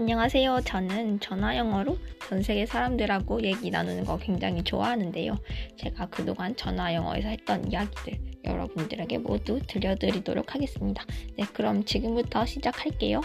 안녕하세요. 저는 전화 영어로 전 세계 사람들하고 얘기 나누는 거 굉장히 좋아하는데요. 제가 그동안 전화 영어에서 했던 이야기들 여러분들에게 모두 들려드리도록 하겠습니다. 네, 그럼 지금부터 시작할게요.